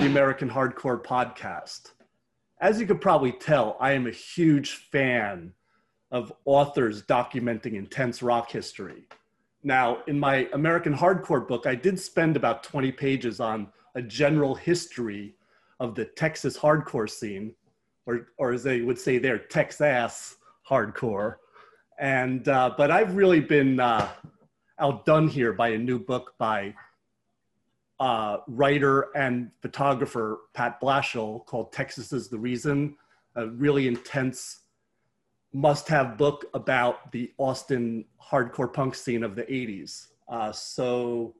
the American Hardcore Podcast. As you could probably tell, I am a huge fan of authors documenting intense rock history. Now, in my American Hardcore book, I did spend about 20 pages on a general history of the Texas hardcore scene, or, or as they would say there, Texas hardcore. And, uh, but I've really been uh, outdone here by a new book by uh, writer and photographer Pat Blashill called Texas is the Reason, a really intense must have book about the Austin hardcore punk scene of the 80s. Uh, so,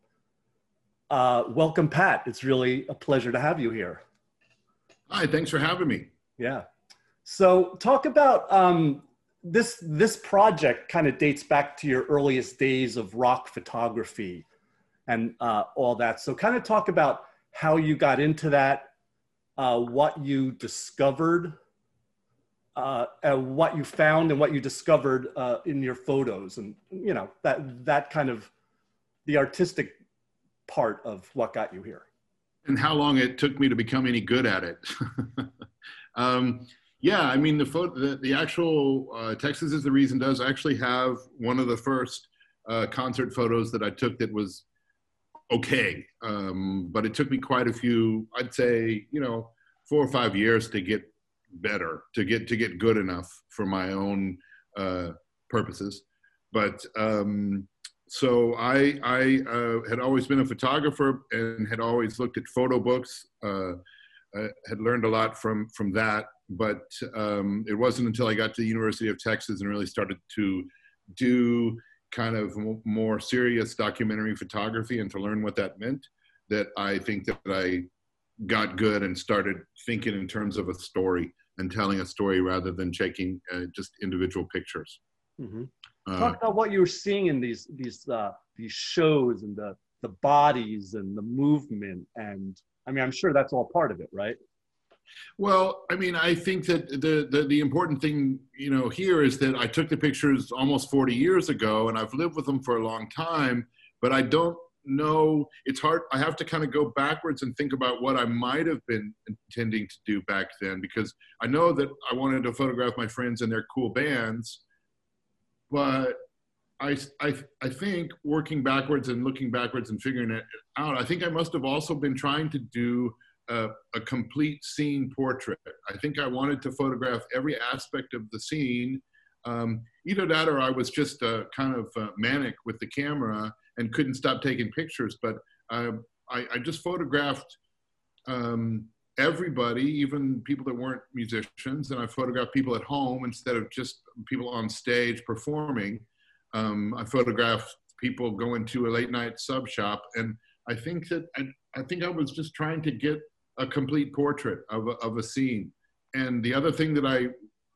uh, welcome, Pat. It's really a pleasure to have you here. Hi, thanks for having me. Yeah. So, talk about um, this. This project kind of dates back to your earliest days of rock photography and uh, all that. So, kind of talk about how you got into that, uh, what you discovered, uh, what you found, and what you discovered uh, in your photos, and you know that that kind of the artistic part of what got you here. And how long it took me to become any good at it. um, yeah, I mean the photo, the, the actual uh, Texas is the reason does actually have one of the first uh, concert photos that I took that was okay. Um, but it took me quite a few, I'd say, you know, four or five years to get better, to get to get good enough for my own uh, purposes. But um, so I, I uh, had always been a photographer and had always looked at photo books. Uh, had learned a lot from from that, but um, it wasn't until I got to the University of Texas and really started to do kind of more serious documentary photography and to learn what that meant that I think that I got good and started thinking in terms of a story and telling a story rather than taking uh, just individual pictures. Mm-hmm. Uh, Talk about what you were seeing in these these uh, these shows and the the bodies and the movement and I mean I'm sure that's all part of it, right? Well, I mean, I think that the, the, the important thing, you know, here is that I took the pictures almost 40 years ago, and I've lived with them for a long time. But I don't know. It's hard. I have to kind of go backwards and think about what I might have been intending to do back then, because I know that I wanted to photograph my friends and their cool bands, but I, I, I think working backwards and looking backwards and figuring it out, I think I must have also been trying to do a, a, complete scene portrait. I think I wanted to photograph every aspect of the scene. Um, either that or I was just uh, kind of uh, manic with the camera and couldn't stop taking pictures. But uh, I, I, just photographed um, everybody, even people that weren't musicians, and I photographed people at home instead of just people on stage performing. Um, I photographed people going to a late night sub shop, and I think that I, I think I was just trying to get a complete portrait of a, of a scene. And the other thing that I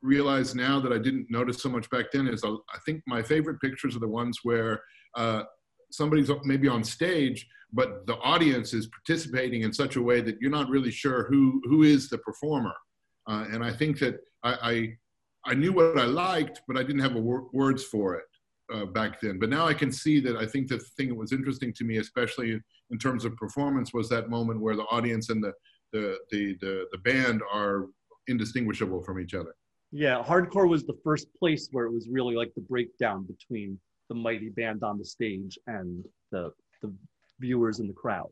realize now that I didn't notice so much back then is I, I think my favorite pictures are the ones where uh, somebody's maybe on stage, but the audience is participating in such a way that you're not really sure who who is the performer. Uh, and I think that I, I, I knew what I liked, but I didn't have wor- words for it uh, back then. But now I can see that I think the thing that was interesting to me, especially in terms of performance, was that moment where the audience and the the the the, the band are indistinguishable from each other. Yeah, hardcore was the first place where it was really like the breakdown between the mighty band on the stage and the the viewers in the crowd.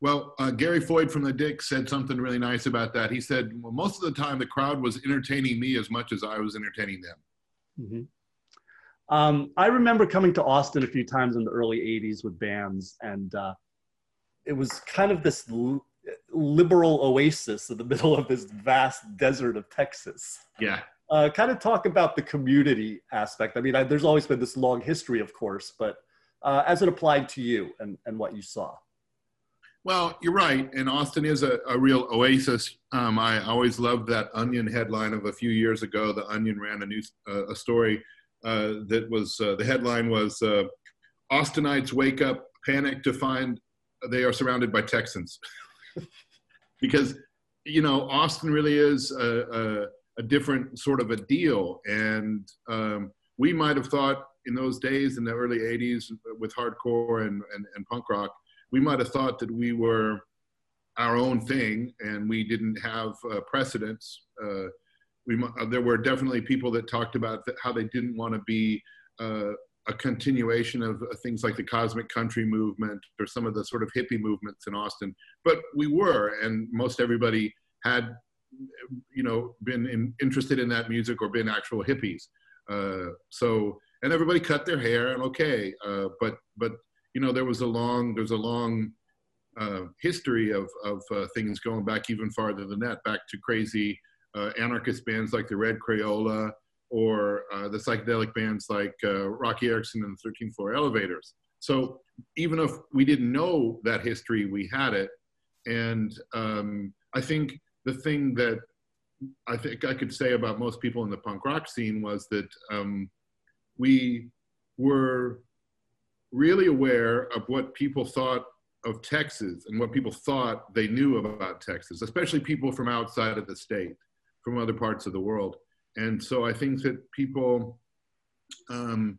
Well, uh, Gary Floyd from the Dick said something really nice about that. He said, well, most of the time the crowd was entertaining me as much as I was entertaining them. Mm-hmm. Um, I remember coming to Austin a few times in the early 80s with bands, and uh, it was kind of this liberal oasis in the middle of this vast desert of Texas. Yeah. Uh, kind of talk about the community aspect. I mean, I, there's always been this long history, of course, but uh, as it applied to you and, and what you saw. Well, you're right. And Austin is a, a real oasis. Um, I always loved that Onion headline of a few years ago. The Onion ran a news uh, a story uh, that was uh, the headline was uh, Austinites wake up, panic to find they are surrounded by Texans. because you know Austin really is a, a, a, different sort of a deal, and um, we might have thought in those days in the early 80s with hardcore and, and, and punk rock, we might have thought that we were our own thing and we didn't have uh, precedents. Uh, we, uh, there were definitely people that talked about how they didn't want to be uh, a continuation of uh, things like the cosmic country movement or some of the sort of hippie movements in Austin. But we were, and most everybody had, you know, been in, interested in that music or been actual hippies. Uh, so, and everybody cut their hair and okay, uh, but but you know, there was a long there's a long uh, history of of uh, things going back even farther than that, back to crazy uh, anarchist bands like the Red Crayola or uh, the psychedelic bands like uh, Roky Erickson and the 13th Floor Elevators. So even if we didn't know that history, we had it. And um, I think the thing that I think I could say about most people in the punk rock scene was that um, we were really aware of what people thought of Texas and what people thought they knew about Texas, especially people from outside of the state, from other parts of the world. And so I think that people um,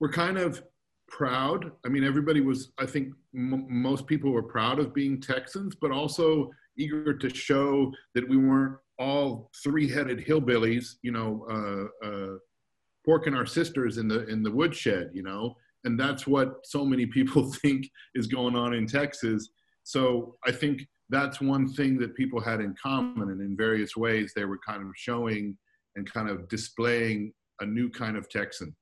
were kind of proud. I mean, everybody was, I think most people were proud of being Texans, but also eager to show that we weren't all three-headed hillbillies, you know, uh, uh, porking our sisters in the in the woodshed, you know, and that's what so many people think is going on in Texas. So I think that's one thing that people had in common, and in various ways they were kind of showing and kind of displaying a new kind of Texan.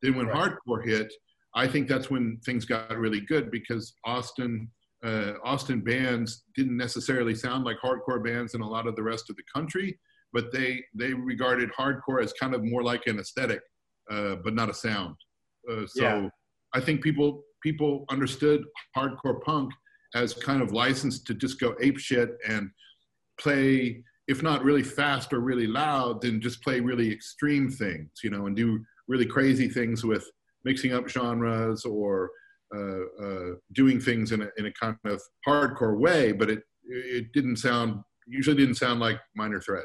Then when right. hardcore hit, I think that's when things got really good because Austin uh, Austin bands didn't necessarily sound like hardcore bands in a lot of the rest of the country, but they they regarded hardcore as kind of more like an aesthetic, uh, but not a sound. Uh, so yeah. I think people people understood hardcore punk as kind of licensed to just go ape shit and play, if not really fast or really loud, then just play really extreme things, you know, and do really crazy things with mixing up genres or uh, uh, doing things in a, in a kind of hardcore way, but it it didn't sound usually didn't sound like Minor Threat.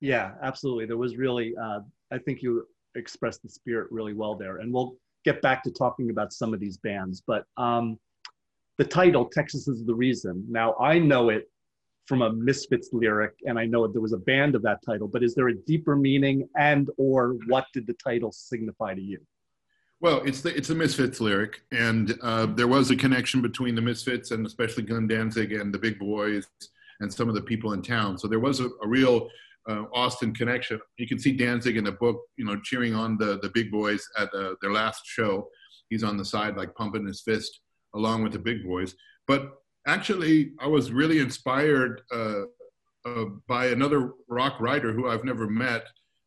Yeah, absolutely. There was really, uh, I think you expressed the spirit really well there, and we'll get back to talking about some of these bands. But um, the title, Texas is the Reason. Now I know it from a Misfits lyric, and I know there was a band of that title. But is there a deeper meaning, and or what did the title signify to you? Well, it's the it's a Misfits lyric, and uh, there was a connection between the Misfits and especially Glenn Danzig and the Big Boys and some of the people in town. So there was a, a real uh, Austin connection. You can see Danzig in the book, you know, cheering on the the Big Boys at uh, their last show. He's on the side like pumping his fist along with the Big Boys. But actually, I was really inspired uh, uh, by another rock writer who I've never met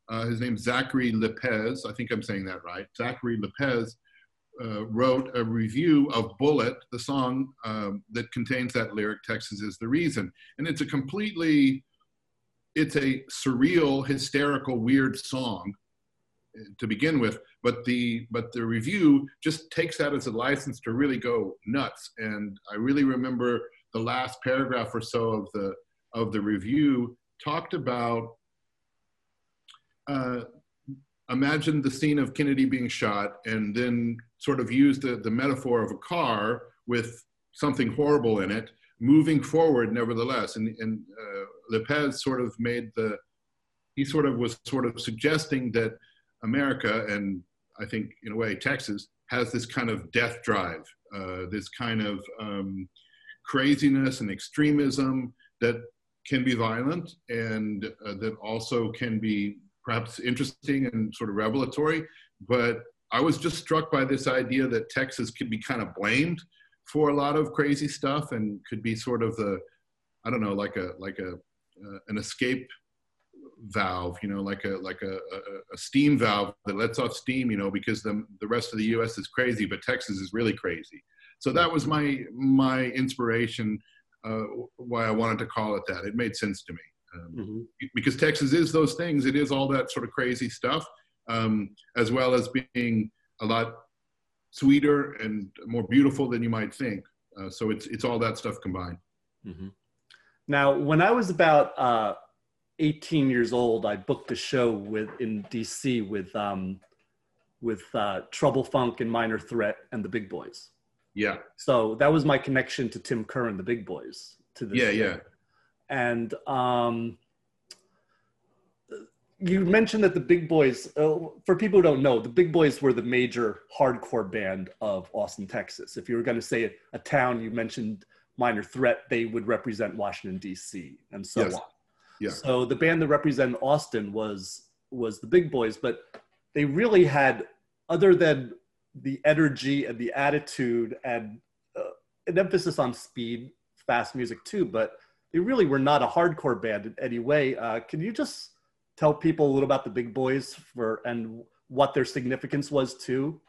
uh, his name's Zachary Lipez. I think I'm saying that right. Zachary Lipez uh, wrote a review of Bullet, the song um, that contains that lyric, Texas is the reason. And it's a completely, it's a surreal, hysterical, weird song to begin with, but the, but the review just takes that as a license to really go nuts. And I really remember the last paragraph or so of the, of the review talked about uh, imagine the scene of Kennedy being shot and then sort of use the, the metaphor of a car with something horrible in it, moving forward nevertheless. And, and uh, sort of made the, he sort of was sort of suggesting that America, and I think in a way Texas, has this kind of death drive, uh, this kind of um, craziness and extremism that can be violent and uh, that also can be perhaps interesting and sort of revelatory. But I was just struck by this idea that Texas could be kind of blamed for a lot of crazy stuff and could be sort of the, I don't know, like a like a uh, an escape valve, you know, like a like a, a, a, steam valve that lets off steam, you know, because the the rest of the U.S. is crazy, but Texas is really crazy. So that was my my inspiration, uh, why I wanted to call it that. It made sense to me um, mm-hmm. because Texas is those things. It is all that sort of crazy stuff, um, as well as being a lot sweeter and more beautiful than you might think. Uh, so it's it's all that stuff combined. Mm-hmm. Now, when I was about uh, 18 years old, I booked a show with in DC with um, with uh, Trouble Funk and Minor Threat and the Big Boys. Yeah. So that was my connection to Tim Kerr and the Big Boys. To this Yeah, day. yeah. And um, you mentioned that the Big Boys, uh, for people who don't know, the Big Boys were the major hardcore band of Austin, Texas. If you were going to say a, a town, you mentioned Minor Threat, they would represent Washington, D.C., and so Yes. on. Yeah. So the band that represented Austin was was the Big Boys, but they really had, other than the energy and the attitude and uh, an emphasis on speed, fast music too, but they really were not a hardcore band in any way. Uh, can you just tell people a little about the Big Boys for and what their significance was too?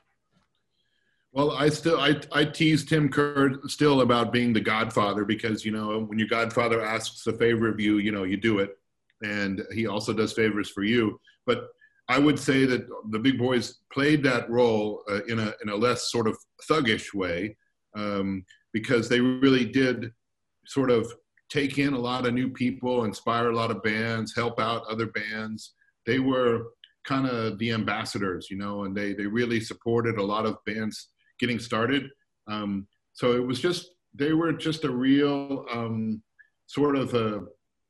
Well, I still I, I tease Tim Kerr still about being the Godfather because you know when your Godfather asks a favor of you, you know you do it, and he also does favors for you. But I would say that the Big Boys played that role uh, in a in a less sort of thuggish way um, because they really did sort of take in a lot of new people, inspire a lot of bands, help out other bands. They were kind of the ambassadors, you know, and they they really supported a lot of bands getting started. Um, so it was just they were just a real um, sort of a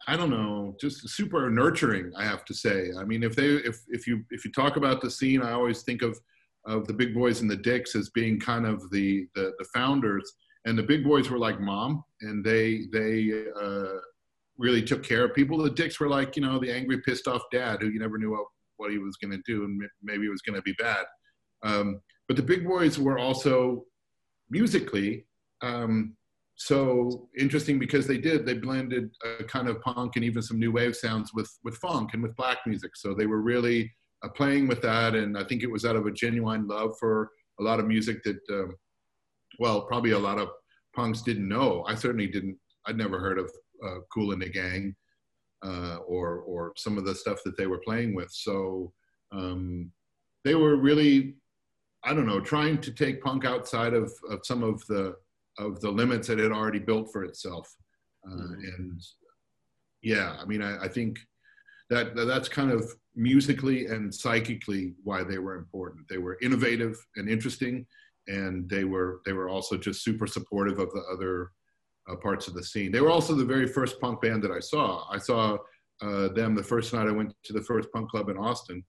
I don't know, just super nurturing. I have to say. I mean, if they if if you if you talk about the scene, I always think of of the big boys and the dicks as being kind of the the, the founders, and the big boys were like mom, and they they uh, really took care of people. The dicks were like you know the angry, pissed off dad who you never knew what, what he was going to do, and maybe it was going to be bad. Um, but the big boys were also musically um, so interesting because they did they blended a kind of punk and even some new wave sounds with with funk and with black music. So they were really uh, playing with that and i think it was out of a genuine love for a lot of music that um, well probably a lot of punks didn't know. I certainly didn't i'd never heard of uh, Kool and the Gang uh, or or some of the stuff that they were playing with. So um, they were really I don't know, trying to take punk outside of, of some of the of the limits that it had already built for itself. Uh, Mhm. And yeah, I mean, I, I think that that- that's kind of musically and psychically why they were important. They were innovative and interesting, and they were they were also just super supportive of the other uh, parts of the scene. They were also the very first punk band that I saw. I saw uh, them the first night I went to the first punk club in Austin.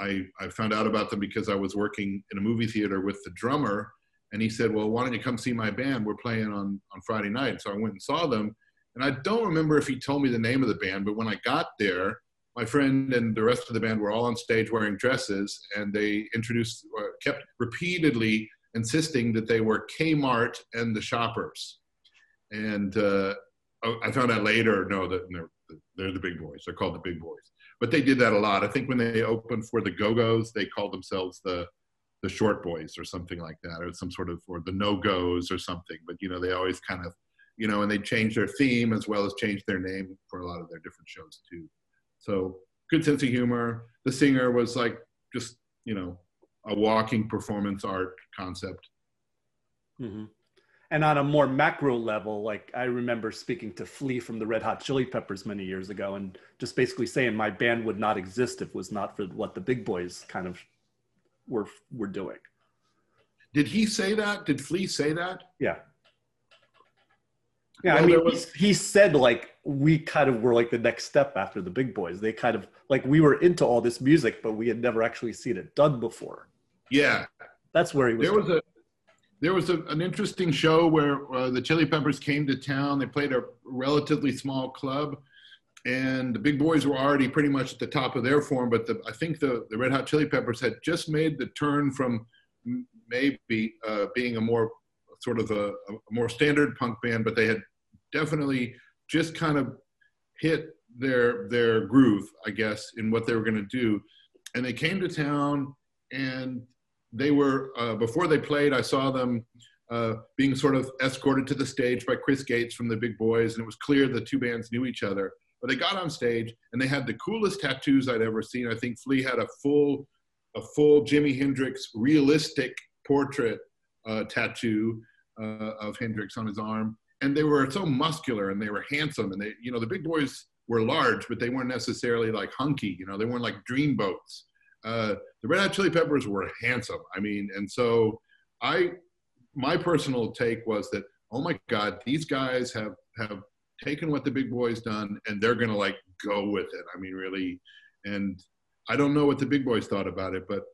I, I found out about them because I was working in a movie theater with the drummer, and he said, "Well, why don't you come see my band? We're playing on on Friday night." So I went and saw them, and I don't remember if he told me the name of the band, but when I got there, my friend and the rest of the band were all on stage wearing dresses, and they introduced, uh, kept repeatedly insisting that they were Kmart and the Shoppers, and uh, oh, I found out later, no, that they're, they're the Big Boys. They're called the Big Boys but they did that a lot. I think when they opened for the Go Go's, they called themselves the the Short Boys or something like that, or some sort of or the No Go's or something. But you know, they always kind of, you know, and they changed their theme as well as changed their name for a lot of their different shows too. So good sense of humor. The singer was like just you know a walking performance art concept. hmm And on a more macro level, like I remember speaking to Flea from the Red Hot Chili Peppers many years ago, and just basically saying my band would not exist if it was not for what the Big Boys kind of were were doing. Did he say that? Did Flea say that? Yeah. Yeah, I mean, was- he, he said like we kind of were like the next step after the Big Boys. They kind of like we were into all this music, but we had never actually seen it done before. Yeah, That's where he was. there was a there was a, an interesting show where uh, the Chili Peppers came to town. They played a relatively small club, and the big boys were already pretty much at the top of their form. But the, I think the, the Red Hot Chili Peppers had just made the turn from maybe uh, being a more sort of a, a more standard punk band, but they had definitely just kind of hit their their groove, I guess, in what they were going to do. And they came to town, and they were uh, before they played. I saw them uh, being sort of escorted to the stage by Chris Gates from the Big Boys, and it was clear the two bands knew each other. But they got on stage, and they had the coolest tattoos I'd ever seen. I think Flea had a full a full Jimi Hendrix realistic portrait uh, tattoo uh, of Hendrix on his arm, and they were so muscular and they were handsome, and they you know the Big Boys were large, but they weren't necessarily like hunky. You know, they weren't like dreamboats. Uh, the Red Hot Chili Peppers were handsome. I mean, and so I, my personal take was that, oh my God, these guys have have taken what the big boys done and they're gonna like go with it. I mean, really, and I don't know what the big boys thought about it, but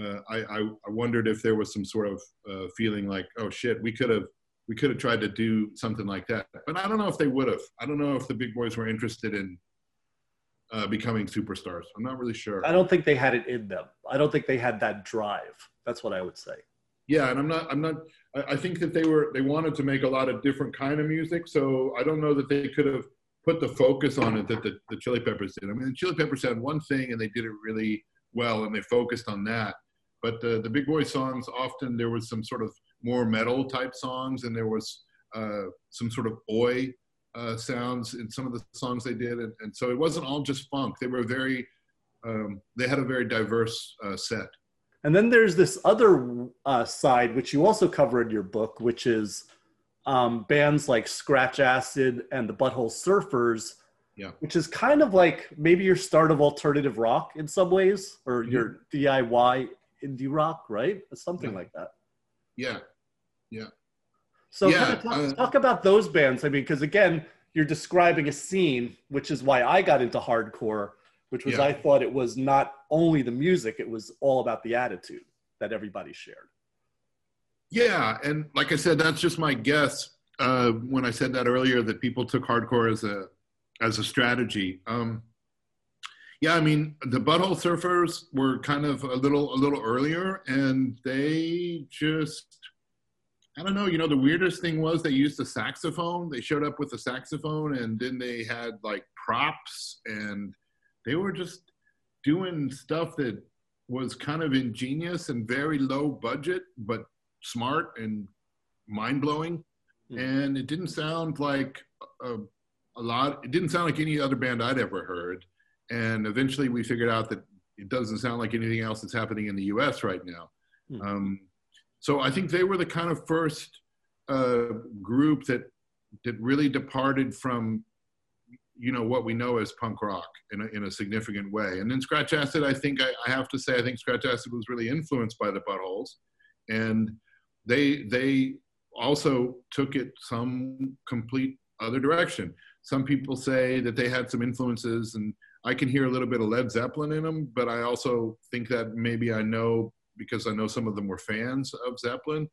uh, I, I, I wondered if there was some sort of uh, feeling like, oh shit, we could have we could have tried to do something like that. But I don't know if they would have. I don't know if the big boys were interested in uh, becoming superstars. I'm not really sure. I don't think they had it in them. I don't think they had that drive. That's what I would say. Yeah, and I'm not. I'm not. I, I think that they were. They wanted to make a lot of different kind of music. So I don't know that they could have put the focus on it that the, the Chili Peppers did. I mean, the Chili Peppers had one thing and they did it really well, and they focused on that. But the the Big Boy songs often there was some sort of more metal type songs, and there was uh, some sort of oi uh, sounds in some of the songs they did, and, and, so it wasn't all just funk. They were very, um, they had a very diverse uh, set. And then there's this other uh, side, which you also cover in your book, which is um, bands like Scratch Acid and the Butthole Surfers. Yeah. Which is kind of like maybe your start of alternative rock in some ways, or mm-hmm. your DIY indie rock, right? Something yeah. like that. Yeah, yeah. So yeah, talk, uh, talk, about those bands. I mean, because again, you're describing a scene, which is why I got into hardcore, which was yeah. I thought it was not only the music, it was all about the attitude that everybody shared. Yeah, and like I said, that's just my guess. Uh, when I said that earlier, that people took hardcore as a as a strategy. Um, yeah, I mean, the Butthole Surfers were kind of a little a little earlier, and they just I don't know. You know, the weirdest thing was they used a saxophone. They showed up with a saxophone, and then they had like props, and they were just doing stuff that was kind of ingenious and very low budget, but smart and mind blowing. Mm. And it didn't sound like a, a lot. It didn't sound like any other band I'd ever heard and eventually we figured out that it doesn't sound like anything else that's happening in the U.S. right now. Mm-hmm. Um, so I think they were the kind of first uh, group that that really departed from you know what we know as punk rock in a, in a significant way. And then Scratch Acid, I think I, I have to say, I think Scratch Acid was really influenced by the Buttholes, and they they also took it some complete other direction. Some people say that they had some influences and I can hear a little bit of Led Zeppelin in them, but I also think that maybe I know because I know some of them were fans of Zeppelin,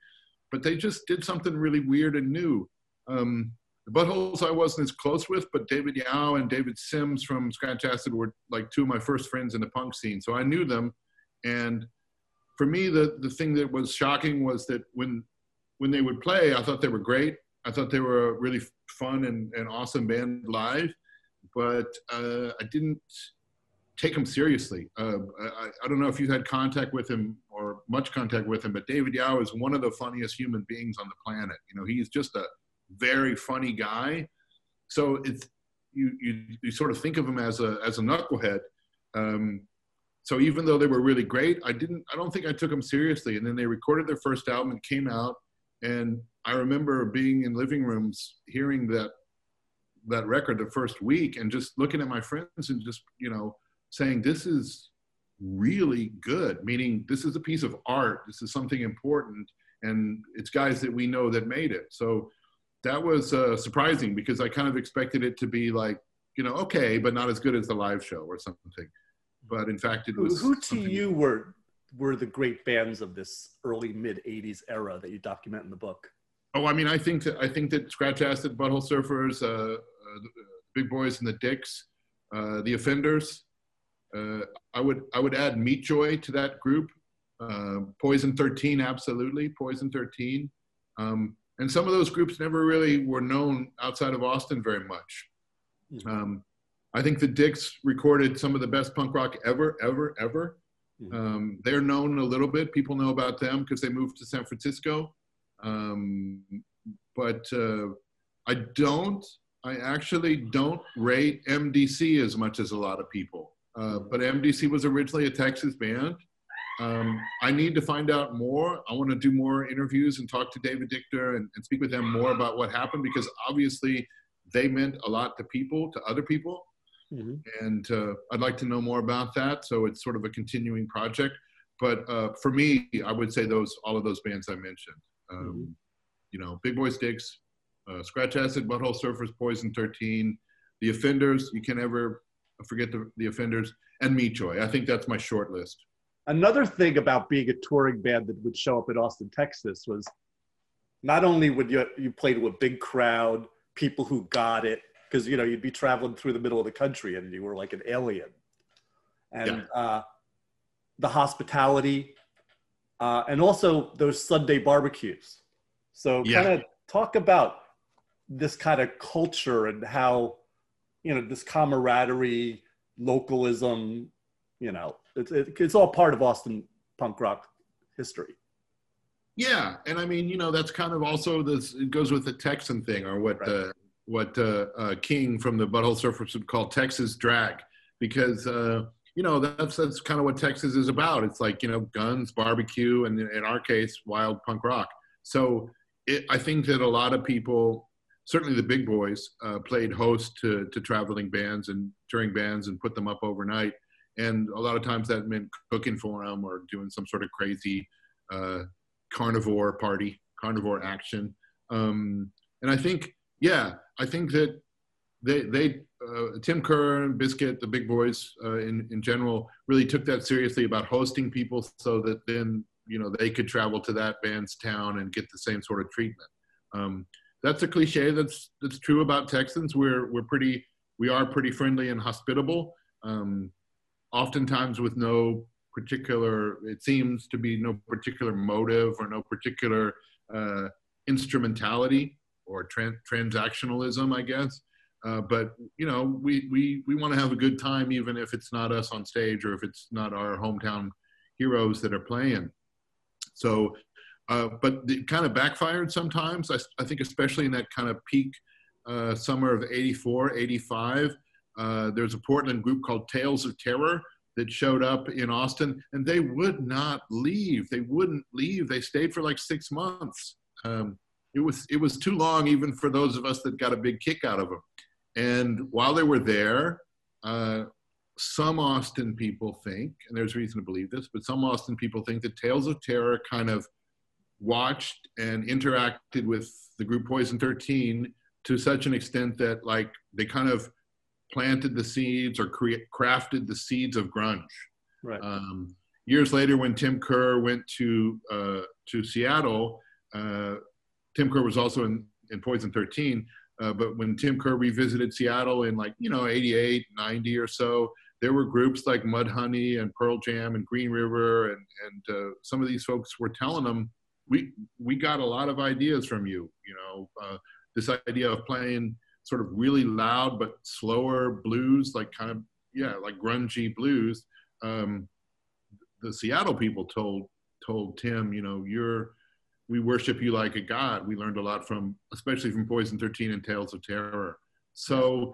but they just did something really weird and new. Um, the Buttholes I wasn't as close with, but David Yow and David Sims from Scratch Acid were like two of my first friends in the punk scene, so I knew them. And for me, the the thing that was shocking was that when when they would play, I thought they were great. I thought they were a really fun and, and awesome band live but uh, I didn't take him seriously. Uh, I, I, don't know if you've had contact with him or much contact with him, but David Yow is one of the funniest human beings on the planet. You know, he's just a very funny guy. So it's you you, you sort of think of him as a as a knucklehead. Um, so even though they were really great, I didn't. I don't think I took them seriously. And then they recorded their first album and came out, and I remember being in living rooms hearing that that record the first week and just looking at my friends and just you know saying this is really good meaning this is a piece of art this is something important and it's guys that we know that made it. So that was uh, surprising because i kind of expected it to be like you know okay but not as good as the live show or something. But in fact it was who, who to you were were the great bands of this early mid 80s era that you document in the book? Oh, I mean, I think that I think that Scratch Acid, Butthole Surfers, uh, uh, Big Boys and the Dicks, uh, the Offenders. Uh, I would I would add Meat Joy to that group. Poison 13, absolutely, Poison 13. Um, and some of those groups never really were known outside of Austin very much. Mm-hmm. Um, I think the Dicks recorded some of the best punk rock ever, ever, ever. Mm-hmm. Um, they're known a little bit. People know about them because they moved to San Francisco. Um, but uh, I don't I actually don't rate MDC as much as a lot of people. Uh, but MDC was originally a Texas band. Um, I need to find out more. I want to do more interviews and talk to David Dictor and, and, speak with them more about what happened because obviously they meant a lot to people, to other people. mm-hmm. and uh, I'd like to know more about that. So it's sort of a continuing project. But uh, for me, I would say those all of those bands I mentioned. Um, mm-hmm. You know, Big Boys Dicks, uh, Scratch Acid, Butthole Surfers, Poison 13, The Offenders. You can never forget the, the Offenders, and Meat Joy. I think that's my short list. Another thing about being a touring band that would show up in Austin, Texas was not only would you you play to a big crowd, people who got it, because you know you'd be traveling through the middle of the country and you were like an alien, and yeah. uh, the hospitality, uh, and also those Sunday barbecues. So yeah. kind of talk about this kind of culture and how you know this camaraderie, localism. You know, it's it's all part of Austin punk rock history. Yeah, and I mean, you know, that's kind of also this. It goes with the Texan thing, or what right. uh, what uh, uh, King from the Butthole Surfers would call Texas drag, because uh, you know that's that's kind of what Texas is about. It's like you know guns, barbecue, and in our case, wild punk rock. So it, I think that a lot of people, certainly the big boys, uh, played host to to traveling bands and touring bands and put them up overnight. And a lot of times that meant cooking for them or doing some sort of crazy uh, carnivore party, carnivore action. Um, and I think, yeah, I think that they, they uh, Tim Kerr and Biscuit, the big boys uh, in, in general, really took that seriously about hosting people so that then, you know, they could travel to that band's town and get the same sort of treatment. Um, that's a cliche that's, that's true about Texans. We're, we're pretty, we are pretty friendly and hospitable. Um, oftentimes with no particular, it seems to be no particular motive or no particular uh, instrumentality or tran- transactionalism, I guess. Uh, but you know, we we we want to have a good time, even if it's not us on stage or if it's not our hometown heroes that are playing. So, uh, but it kind of backfired sometimes. I, I, think, especially in that kind of peak uh, summer of '84, '85. Uh, there's a Portland group called Tales of Terror that showed up in Austin, and they would not leave. They wouldn't leave. They stayed for like six months. Um, it was it was too long, even for those of us that got a big kick out of them. And while they were there, uh, some Austin people think, and there's reason to believe this, but some Austin people think that Tales of Terror kind of watched and interacted with the group Poison 13 to such an extent that like they kind of planted the seeds or cre- crafted the seeds of grunge. Right. Um, years later, when Tim Kerr went to uh, to Seattle, uh, Tim Kerr was also in, in Poison 13. Uh, but when Tim Kerr revisited Seattle in like you know 88, 90 or so, there were groups like Mudhoney and Pearl Jam and Green River, and and uh, some of these folks were telling them, we we got a lot of ideas from you. You know, uh, this idea of playing sort of really loud but slower blues, like kind of yeah, like grungy blues. Um, the Seattle people told told Tim, you know, you're we worship you like a god. We learned a lot from, especially from Poison 13 and Tales of Terror. So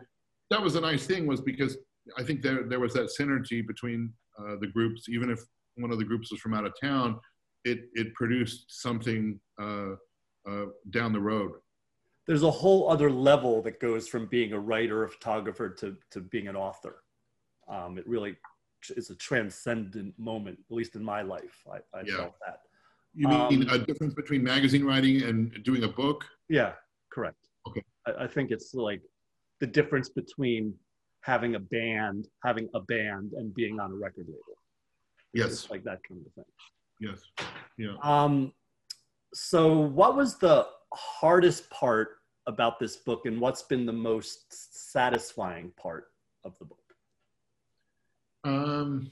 that was a nice thing, was because I think there there was that synergy between uh, the groups. Even if one of the groups was from out of town, it it produced something uh, uh, down the road there's a whole other level that goes from being a writer, a photographer to, to being an author. Um, it really is a transcendent moment, at least in my life. I, I yeah. felt that. You mean um, a difference between magazine writing and doing a book? Yeah, correct. Okay. I, I think it's like the difference between having a band, having a band, and being on a record label. Yes. It's like that kind of thing. Yes. Yeah. Um, so what was the hardest part about this book and what's been the most satisfying part of the book? Um,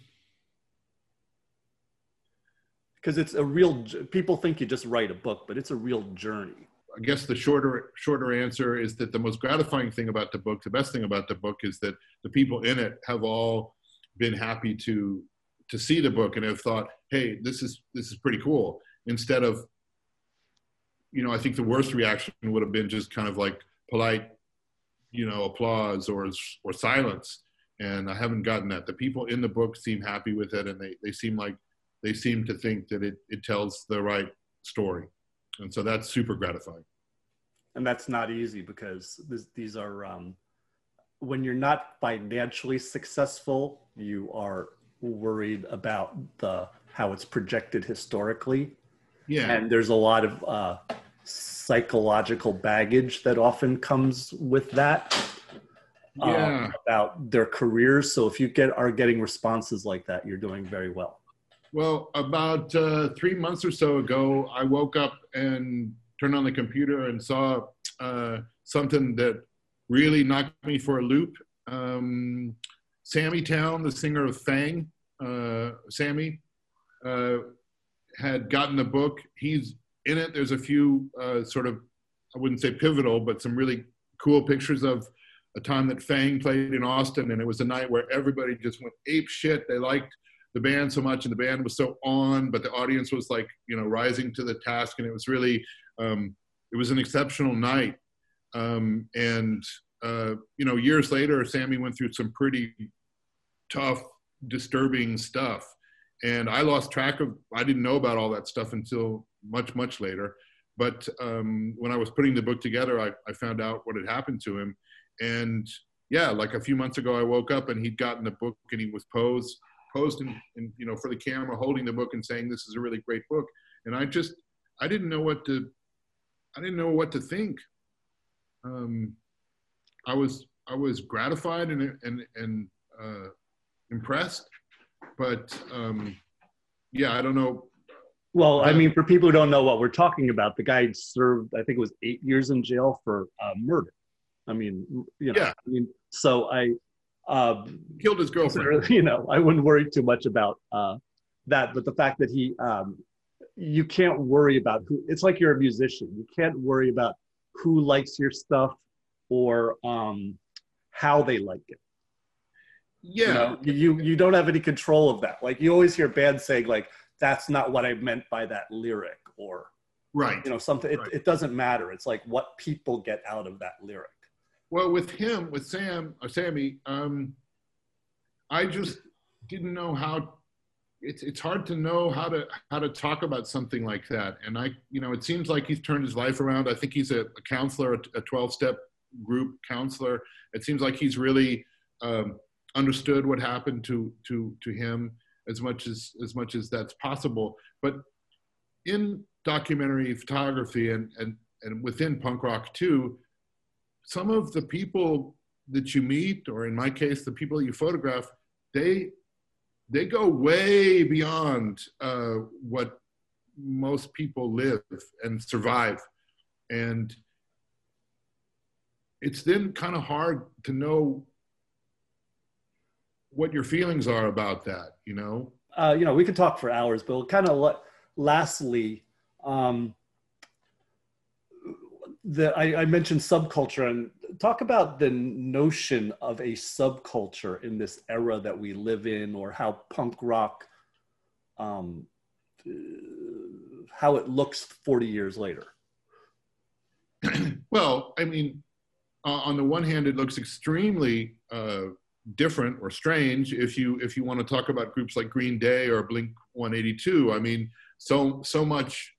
because it's a real people think you just write a book but it's a real journey i guess the shorter shorter answer is that the most gratifying thing about the book the best thing about the book is that the people in it have all been happy to to see the book and have thought hey this is this is pretty cool instead of you know, I think the worst reaction would have been just kind of like polite, you know, applause or or silence. And I haven't gotten that. The people in the book seem happy with it, and they they seem like they seem to think that it it tells the right story, and so that's super gratifying. And that's not easy because this, these are um, when you're not financially successful, you are worried about the how it's projected historically. Yeah. And there's a lot of uh, psychological baggage that often comes with that. um, Yeah. about their careers. So if you get are getting responses like that, you're doing very well. Well, about uh, three months or so ago, I woke up and turned on the computer and saw uh, something that really knocked me for a loop. Um, Sammytown, the singer of Fang, uh, Sammy, uh, had gotten the book. He's in it. There's a few uh, sort of, I wouldn't say pivotal, but some really cool pictures of a time that Fang played in Austin, and it was a night where everybody just went ape shit. They liked the band so much, and the band was so on, but the audience was like, you know, rising to the task, and it was really, um, it was an exceptional night. Um, and uh, you know, years later, Sammy went through some pretty tough, disturbing stuff, and I lost track of. I didn't know about all that stuff until much, much later. But um, when I was putting the book together, I, I found out what had happened to him, and yeah, like a few months ago, I woke up and he'd gotten the book and he was posed, posed and, and you know for the camera, holding the book and saying, "This is a really great book." And I just, I didn't know what to, I didn't know what to think. Um, I was, I was gratified and and and uh, impressed, but um, yeah, I don't know. Well, I mean, for people who don't know what we're talking about, the guy served, I think it was eight years in jail for uh, murder. I mean, you know, Yeah. I mean, so I, uh, Killed his girlfriend. you know, I wouldn't worry too much about uh, that. But the fact that he, um, you can't worry about who. It's like you're a musician. You can't worry about who likes your stuff or um, how they like it. You, Yeah, know? you you don't have any control of that. Like you always hear bands saying like, "That's not what I meant by that lyric," or right. you know something. It, Right. it doesn't matter. It's like what people get out of that lyric. Well, with him, with Sam or Sammy, um, I just didn't know how. It's it's hard to know how to how to talk about something like that. And I, you know, it seems like he's turned his life around. I think he's a, a counselor, a twelve step group counselor. It seems like he's really um, understood what happened to to to him as much as as much as that's possible. But in documentary photography and and and within punk rock too, some of the people that you meet, or in my case, the people you photograph, they they go way beyond uh, what most people live and survive, and it's then kind of hard to know what your feelings are about that. You know? uh, you know, we could talk for hours, but kind of lastly, um, the I, I mentioned subculture and talk about the notion of a subculture in this era that we live in, or how punk rock, um, uh, how it looks forty years later. Well, I mean, uh, on the one hand, it looks extremely uh, different or strange if you if you want to talk about groups like Green Day or Blink 182. I mean, so so much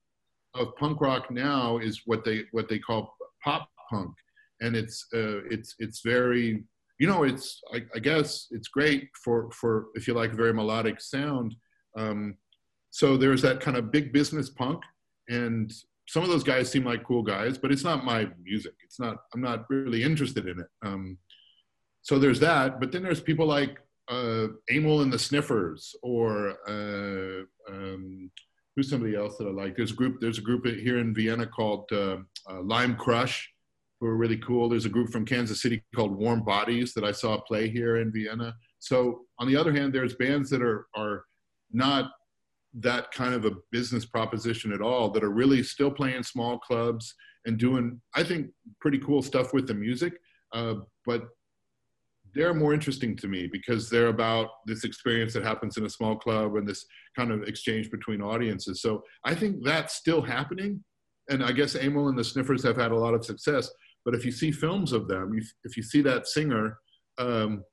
of punk rock now is what they what they call pop punk, and it's uh, it's it's very you know it's I, I guess it's great for for if you like a very melodic sound. Um, so there's that kind of big business punk, and some of those guys seem like cool guys, but it's not my music. It's not. I'm not really interested in it. Um, so there's that. But then there's people like uh, Amyl and the Sniffers, or uh, um, who's somebody else that I like. There's a group. There's a group here in Vienna called uh, uh, Lime Crush, who are really cool. There's a group from Kansas City called Warm Bodies that I saw play here in Vienna. So on the other hand, there's bands that are are not that kind of a business proposition at all that are really still playing small clubs and doing i think pretty cool stuff with the music uh, but they're more interesting to me because they're about this experience that happens in a small club and this kind of exchange between audiences. So i think that's still happening. And i guess Amyl and the Sniffers have had a lot of success. But if you see films of them if you see that singer um,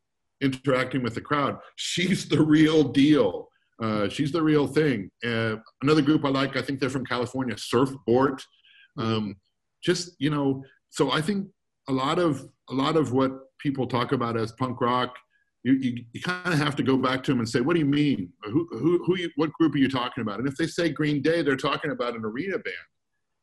interacting with the crowd she's the real deal. Uh, she's the real thing. Uh, another group I like, I think they're from California, Surfbort. Um, just you know, so I think a lot of a lot of what people talk about as punk rock, you, you, you kind of have to go back to them and say, what do you mean? Who, who, who you, what group are you talking about? And if they say Green Day, they're talking about an arena band.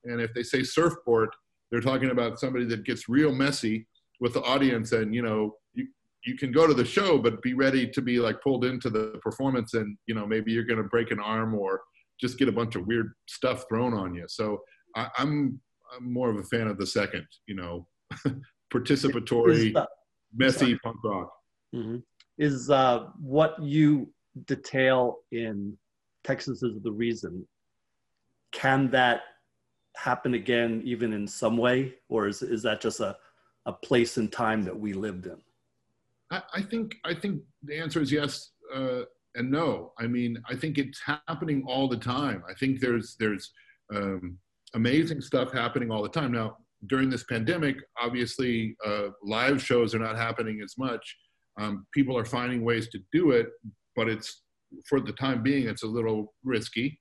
And if they say Surfbort, they're talking about somebody that gets real messy with the audience and, you know, you, you can go to the show, but be ready to be like pulled into the performance and, you know, maybe you're going to break an arm or just get a bunch of weird stuff thrown on you. So I, I'm, I'm more of a fan of the second, you know, participatory, messy punk rock. Mm-hmm. Is uh, what you detail in Texas is the reason. Can that happen again, even in some way, or is is that just a a place and time that we lived in? I, I think I think the answer is yes uh, and no. I mean, I think it's happening all the time. I think there's there's um, amazing stuff happening all the time now. During this pandemic, obviously, uh, live shows are not happening as much um, people are finding ways to do it, but it's for the time being, it's a little risky.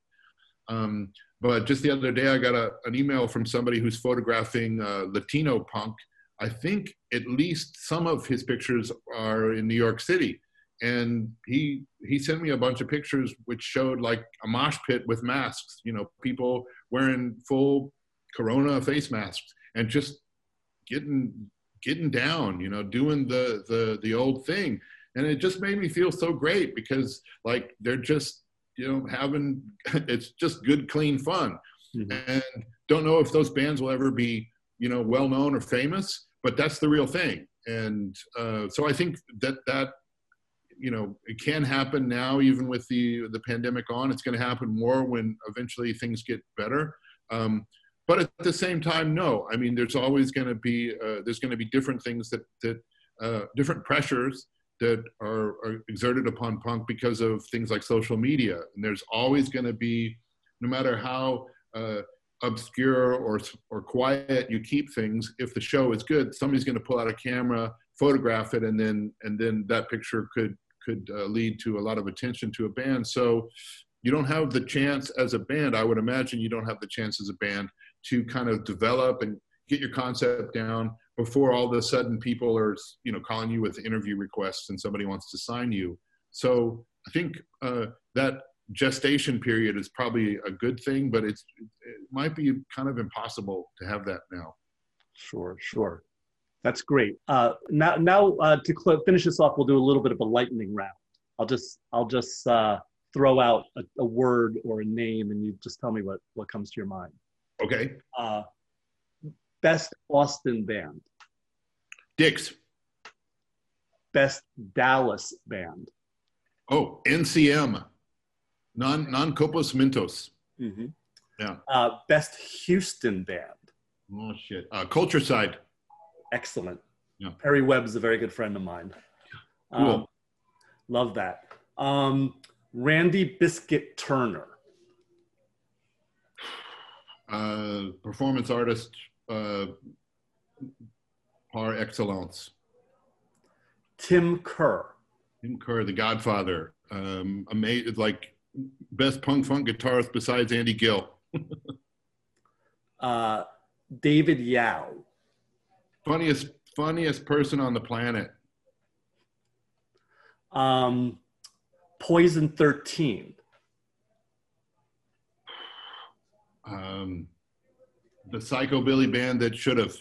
Um, but just the other day, I got a, an email from somebody who's photographing uh, Latino punk. I think at least some of his pictures are in New York City, and he he sent me a bunch of pictures which showed like a mosh pit with masks. You know, people wearing full Corona face masks and just getting getting down, you know, doing the the the old thing. And it just made me feel so great because like they're just, you know, having it's just good, clean fun. Mm-hmm. And don't know if those bands will ever be, you know, well known or famous, but that's the real thing. And uh, so I think that that you know it can happen now even with the the pandemic on it's going to happen more when eventually things get better um, but at the same time no. I mean there's always going to be uh, there's going to be different things that that uh, different pressures that are, are, exerted upon punk because of things like social media. And there's always going to be no matter how uh, obscure or or quiet you keep things if the show is good somebody's going to pull out a camera photograph it and then and then that picture could could uh, lead to a lot of attention to a band. So you don't have the chance as a band. I would imagine you don't have the chance as a band to kind of develop and get your concept down before all of a sudden people are you know calling you with interview requests and somebody wants to sign you. So i think uh, that gestation period is probably a good thing but it's it might be kind of impossible to have that now. Sure sure. That's great. Uh, now now uh, to cl- finish this off we'll do a little bit of a lightning round. I'll just i'll just uh, throw out a, a word or a name and you just tell me what what comes to your mind Okay. Uh, best Austin band. Dicks. Best Dallas band. Oh, NCM. Non non Compos Mentis. Mm-hmm. Yeah. Uh, best Houston band. Oh shit. Uh, Culturcide. Excellent. Yeah. Perry Webb's a very good friend of mine. Cool. Um, love that. Um, Randy Biscuit Turner uh, performance artist uh, par excellence. Tim Kerr. Tim Kerr, the Godfather. Um, amazing, like best punk funk guitarist besides Andy Gill. uh, David Yow. Funniest, funniest person on the planet. Um, Poison 13. Um, the psychobilly band that should have.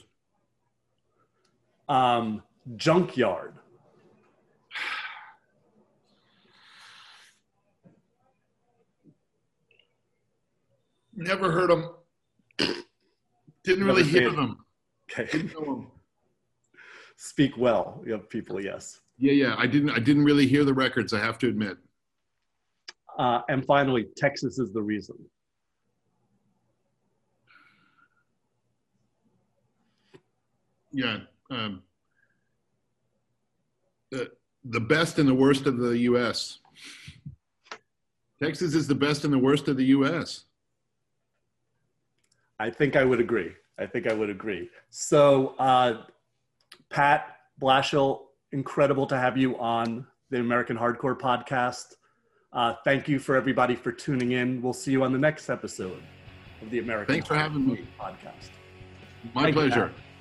Um, Junkyard. Never heard them. Didn't really hear them. Okay. Them. Speak well of people, yes. Yeah, yeah. I didn't. I didn't really hear the records. I have to admit. Uh, and finally, Texas is the reason. Yeah, um, the, the best and the worst of the U.S. Texas is the best and the worst of the U.S. I think I would agree. I think I would agree. So, uh, Pat Blashill, incredible to have you on the American Hardcore Podcast. Uh, thank you for everybody for tuning in. We'll see you on the next episode of the American. Thanks for having me. Podcast. My thank pleasure. You.